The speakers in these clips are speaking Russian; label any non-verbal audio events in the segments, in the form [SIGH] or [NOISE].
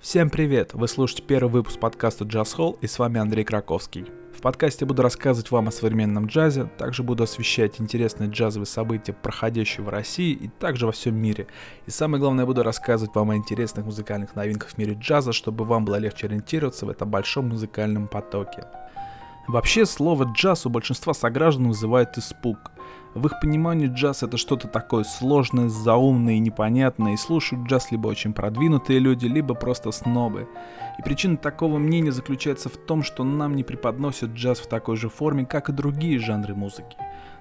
Всем привет! Вы слушаете первый выпуск подкаста Jazz Hall и с вами Андрей Краковский. В подкасте буду рассказывать вам о современном джазе, также буду освещать интересные джазовые события, проходящие в России и также во всем мире. И самое главное, буду рассказывать вам о интересных музыкальных новинках в мире джаза, чтобы вам было легче ориентироваться в этом большом музыкальном потоке. Вообще, слово «джаз» у большинства сограждан вызывает испуг. В их понимании джаз это что-то такое сложное, заумное и непонятное, и слушают джаз либо очень продвинутые люди, либо просто снобы. И причина такого мнения заключается в том, что нам не преподносят джаз в такой же форме, как и другие жанры музыки.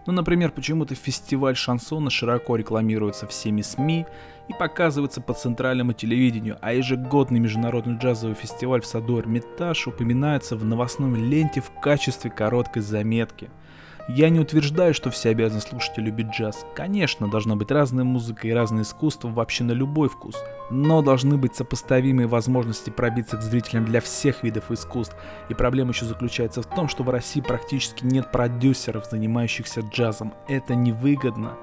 Ну, например, почему-то фестиваль шансона широко рекламируется всеми СМИ и показывается по центральному телевидению, а ежегодный международный джазовый фестиваль в саду Эрмитаж упоминается в новостном ленте в качестве короткой заметки – я не утверждаю, что все обязаны слушать и любить джаз. Конечно, должна быть разная музыка и разное искусство вообще на любой вкус. Но должны быть сопоставимые возможности пробиться к зрителям для всех видов искусств. И проблема еще заключается в том, что в России практически нет продюсеров, занимающихся джазом. Это невыгодно.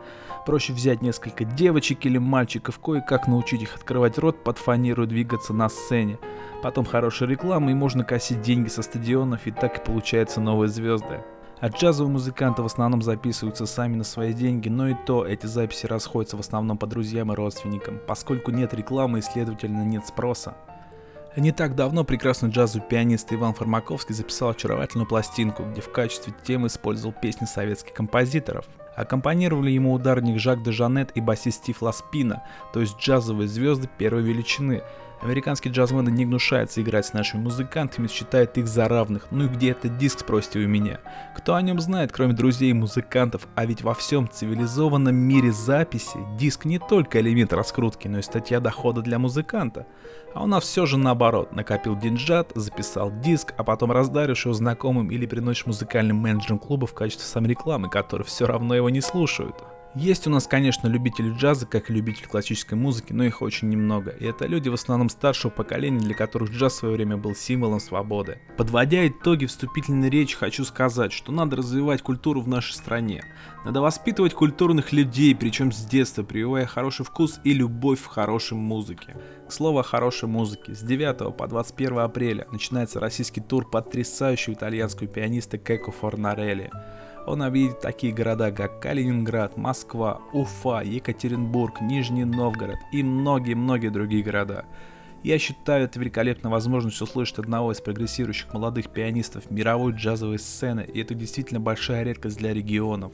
Проще взять несколько девочек или мальчиков, кое-как научить их открывать рот под фанеру и двигаться на сцене. Потом хорошая реклама и можно косить деньги со стадионов и так и получаются новые звезды. А джазовые музыканты в основном записываются сами на свои деньги, но и то эти записи расходятся в основном по друзьям и родственникам, поскольку нет рекламы и следовательно нет спроса. Не так давно прекрасный джазовый пианист Иван Фармаковский записал очаровательную пластинку, где в качестве темы использовал песни советских композиторов. Аккомпанировали ему ударник Жак де Жанет и басист Стив Ласпина, то есть джазовые звезды первой величины – Американские джазмены не гнушаются играть с нашими музыкантами, считают их за равных. Ну и где этот диск, спросите у меня? Кто о нем знает, кроме друзей и музыкантов? А ведь во всем цивилизованном мире записи диск не только элемент раскрутки, но и статья дохода для музыканта. А у нас все же наоборот. Накопил деньжат, записал диск, а потом раздаришь его знакомым или приносишь музыкальным менеджерам клуба в качестве саморекламы, которые все равно его не слушают. Есть у нас, конечно, любители джаза, как и любители классической музыки, но их очень немного. И это люди в основном старшего поколения, для которых джаз в свое время был символом свободы. Подводя итоги вступительной речи, хочу сказать, что надо развивать культуру в нашей стране. Надо воспитывать культурных людей, причем с детства, прививая хороший вкус и любовь в хорошей музыке. К слову о хорошей музыке. С 9 по 21 апреля начинается российский тур потрясающего итальянского пианиста Кеко Форнарелли. Он объедет такие города, как Калининград, Москва, Уфа, Екатеринбург, Нижний Новгород и многие-многие другие города. Я считаю это великолепной возможностью услышать одного из прогрессирующих молодых пианистов мировой джазовой сцены, и это действительно большая редкость для регионов.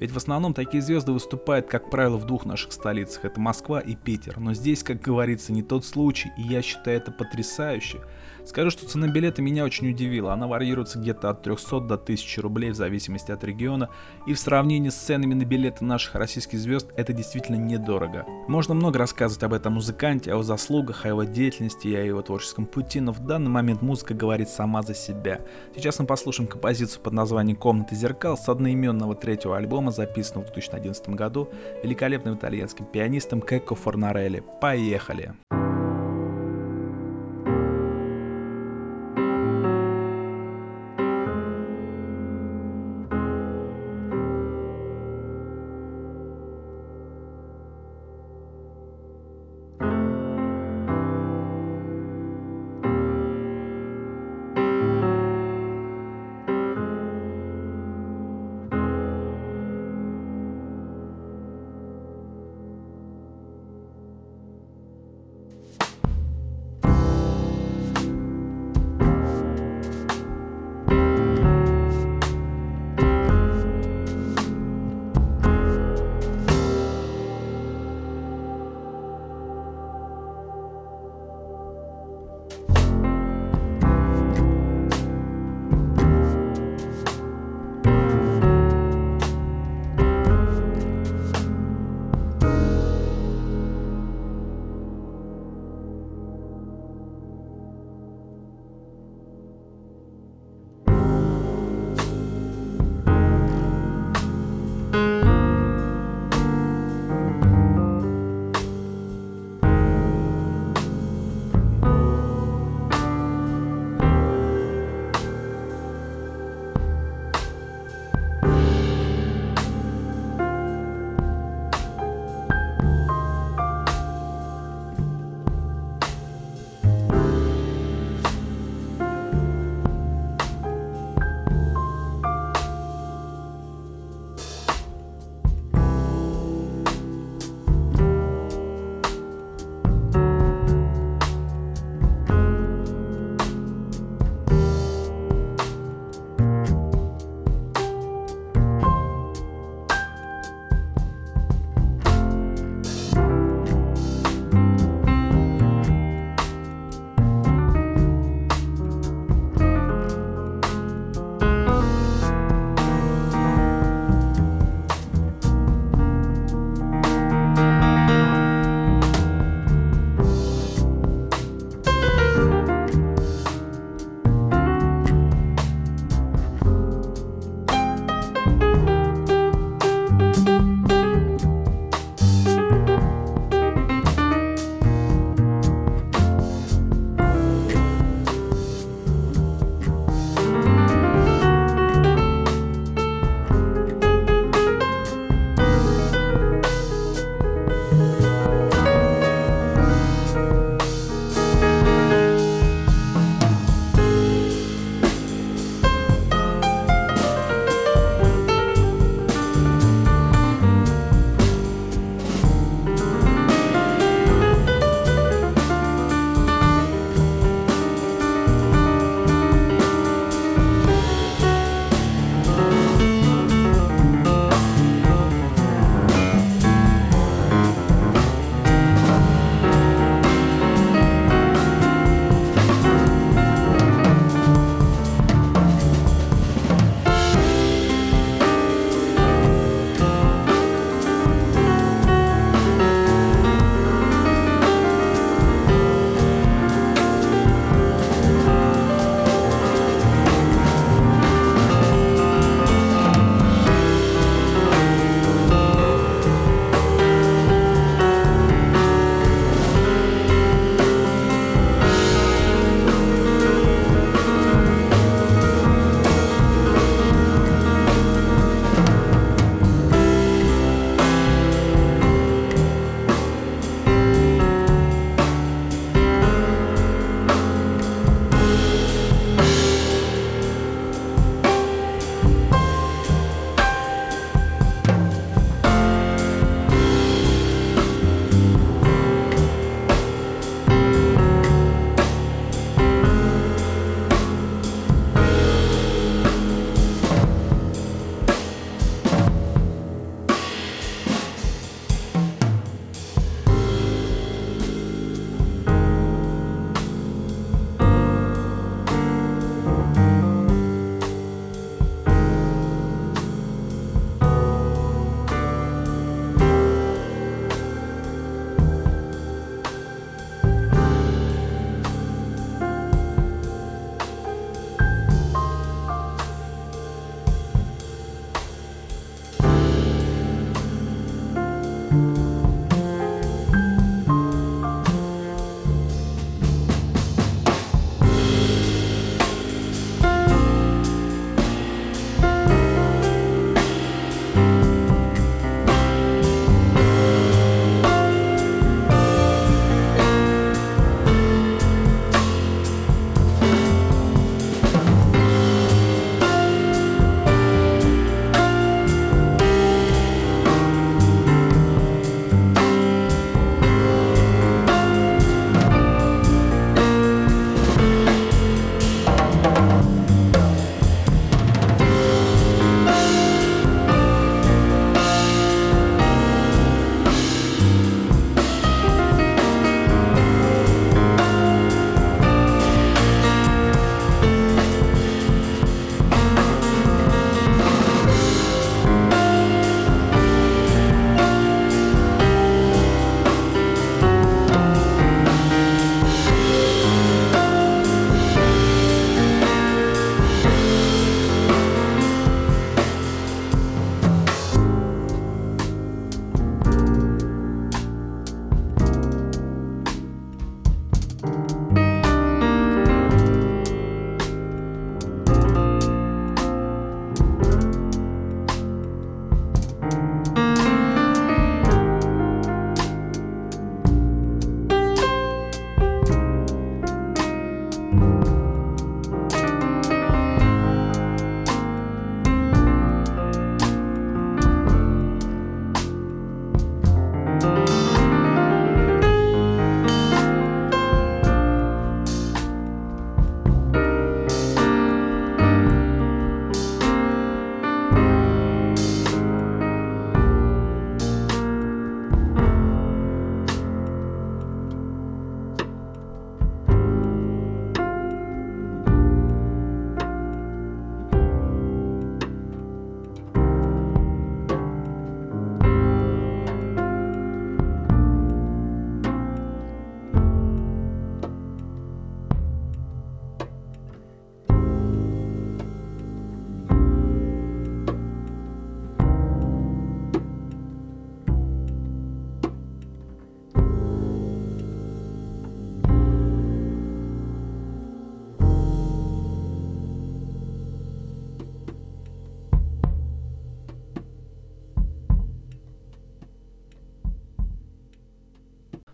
Ведь в основном такие звезды выступают, как правило, в двух наших столицах, это Москва и Питер, но здесь, как говорится, не тот случай, и я считаю это потрясающе. Скажу, что цена билета меня очень удивила. Она варьируется где-то от 300 до 1000 рублей в зависимости от региона. И в сравнении с ценами на билеты наших российских звезд это действительно недорого. Можно много рассказывать об этом музыканте, о его заслугах, о его деятельности и о его творческом пути, но в данный момент музыка говорит сама за себя. Сейчас мы послушаем композицию под названием «Комната зеркал» с одноименного третьего альбома, записанного в 2011 году великолепным итальянским пианистом Кеко Форнарелли. Поехали! Поехали!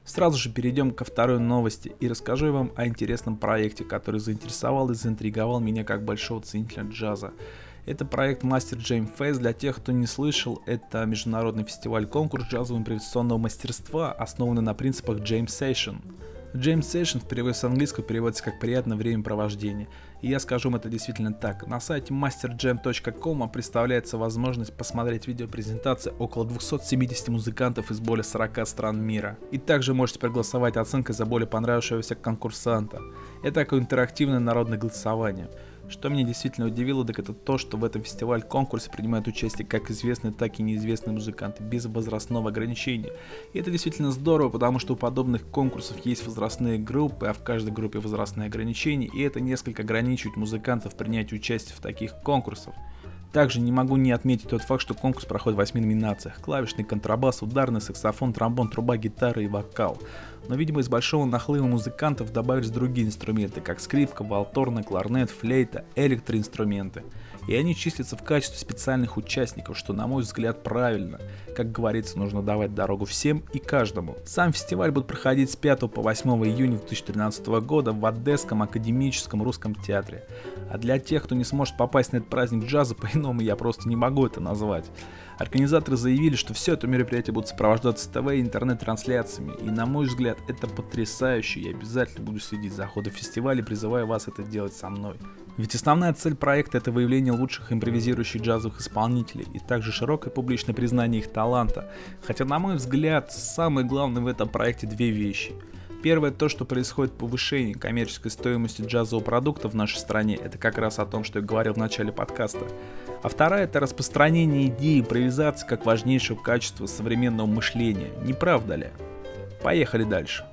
Сразу же перейдем ко второй новости и расскажу вам о интересном проекте, который заинтересовал и заинтриговал меня как большого ценителя джаза. Это проект Master Jam Fest. Для тех, кто не слышал, это международный фестиваль-конкурс джазового импровизационного мастерства, основанный на принципах Jam Session. Jam Session в переводе с английского переводится как «приятное времяпровождение». И я скажу вам это действительно так. На сайте masterjam.com представляется возможность посмотреть видеопрезентации около 270 музыкантов из более 40 стран мира. И также можете проголосовать оценкой за более понравившегося конкурсанта. Это такое интерактивное народное голосование. Что меня действительно удивило, так это то, что в этом фестиваль-конкурсе принимают участие как известные, так и неизвестные музыканты без возрастного ограничения. И это действительно здорово, потому что у подобных конкурсов есть возрастные группы, а в каждой группе возрастные ограничения, и это несколько ограничивает музыкантов принять участие в таких конкурсах. Также не могу не отметить тот факт, что конкурс проходит в 8 номинациях. Клавишный, контрабас, ударный, саксофон, тромбон, труба, гитара и вокал. Но, видимо, из большого нахлыва музыкантов добавились другие инструменты, как скрипка, валторна, кларнет, флейта, электроинструменты и они числятся в качестве специальных участников, что на мой взгляд правильно. Как говорится, нужно давать дорогу всем и каждому. Сам фестиваль будет проходить с 5 по 8 июня 2013 года в Одесском академическом русском театре. А для тех, кто не сможет попасть на этот праздник джаза, [LAUGHS] по-иному я просто не могу это назвать. Организаторы заявили, что все это мероприятие будет сопровождаться ТВ и интернет-трансляциями, и на мой взгляд это потрясающе, я обязательно буду следить за ходом фестиваля и призываю вас это делать со мной. Ведь основная цель проекта это выявление лучших импровизирующих джазовых исполнителей и также широкое публичное признание их таланта. Хотя на мой взгляд, самое главное в этом проекте две вещи. Первое, то, что происходит повышение коммерческой стоимости джазового продукта в нашей стране, это как раз о том, что я говорил в начале подкаста. А вторая, это распространение идеи импровизации как важнейшего качества современного мышления. Не правда ли? Поехали дальше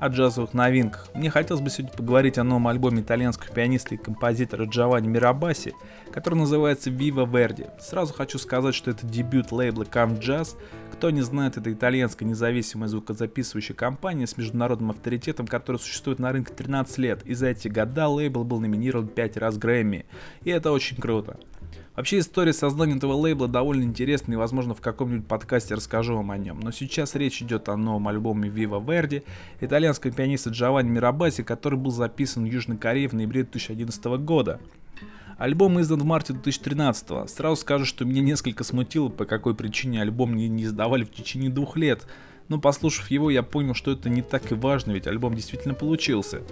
о джазовых новинках. Мне хотелось бы сегодня поговорить о новом альбоме итальянского пианиста и композитора Джованни Мирабаси, который называется Viva Verdi. Сразу хочу сказать, что это дебют лейбла Cam Jazz. Кто не знает, это итальянская независимая звукозаписывающая компания с международным авторитетом, которая существует на рынке 13 лет. И за эти года лейбл был номинирован 5 раз Грэмми. И это очень круто. Вообще история создания этого лейбла довольно интересная и возможно в каком-нибудь подкасте расскажу вам о нем. Но сейчас речь идет о новом альбоме Viva Verdi итальянского пианиста Джованни Мирабаси, который был записан в Южной Корее в ноябре 2011 года. Альбом издан в марте 2013 Сразу скажу, что меня несколько смутило, по какой причине альбом не, не издавали в течение двух лет. Но послушав его, я понял, что это не так и важно, ведь альбом действительно получился.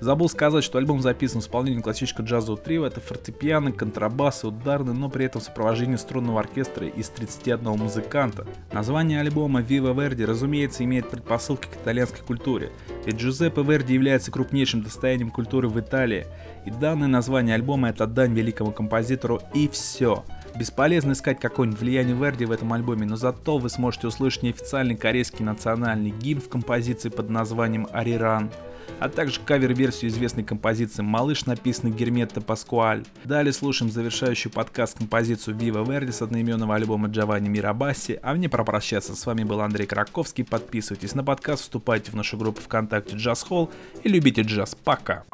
Забыл сказать, что альбом записан в исполнении классического джазового трио, это фортепиано, контрабас и ударный, но при этом в сопровождении струнного оркестра из 31 музыканта. Название альбома Viva Verdi, разумеется, имеет предпосылки к итальянской культуре, ведь Джузеппе Верди является крупнейшим достоянием культуры в Италии, и данное название альбома это дань великому композитору и все. Бесполезно искать какое-нибудь влияние Верди в этом альбоме, но зато вы сможете услышать неофициальный корейский национальный гимн в композиции под названием «Ариран», а также кавер-версию известной композиции «Малыш», написанной Герметто Паскуаль. Далее слушаем завершающую подкаст композицию «Viva Verdi» с одноименного альбома Джованни Мирабаси, а мне пора прощаться. С вами был Андрей Краковский. Подписывайтесь на подкаст, вступайте в нашу группу ВКонтакте Джаз Холл и любите джаз. Пока!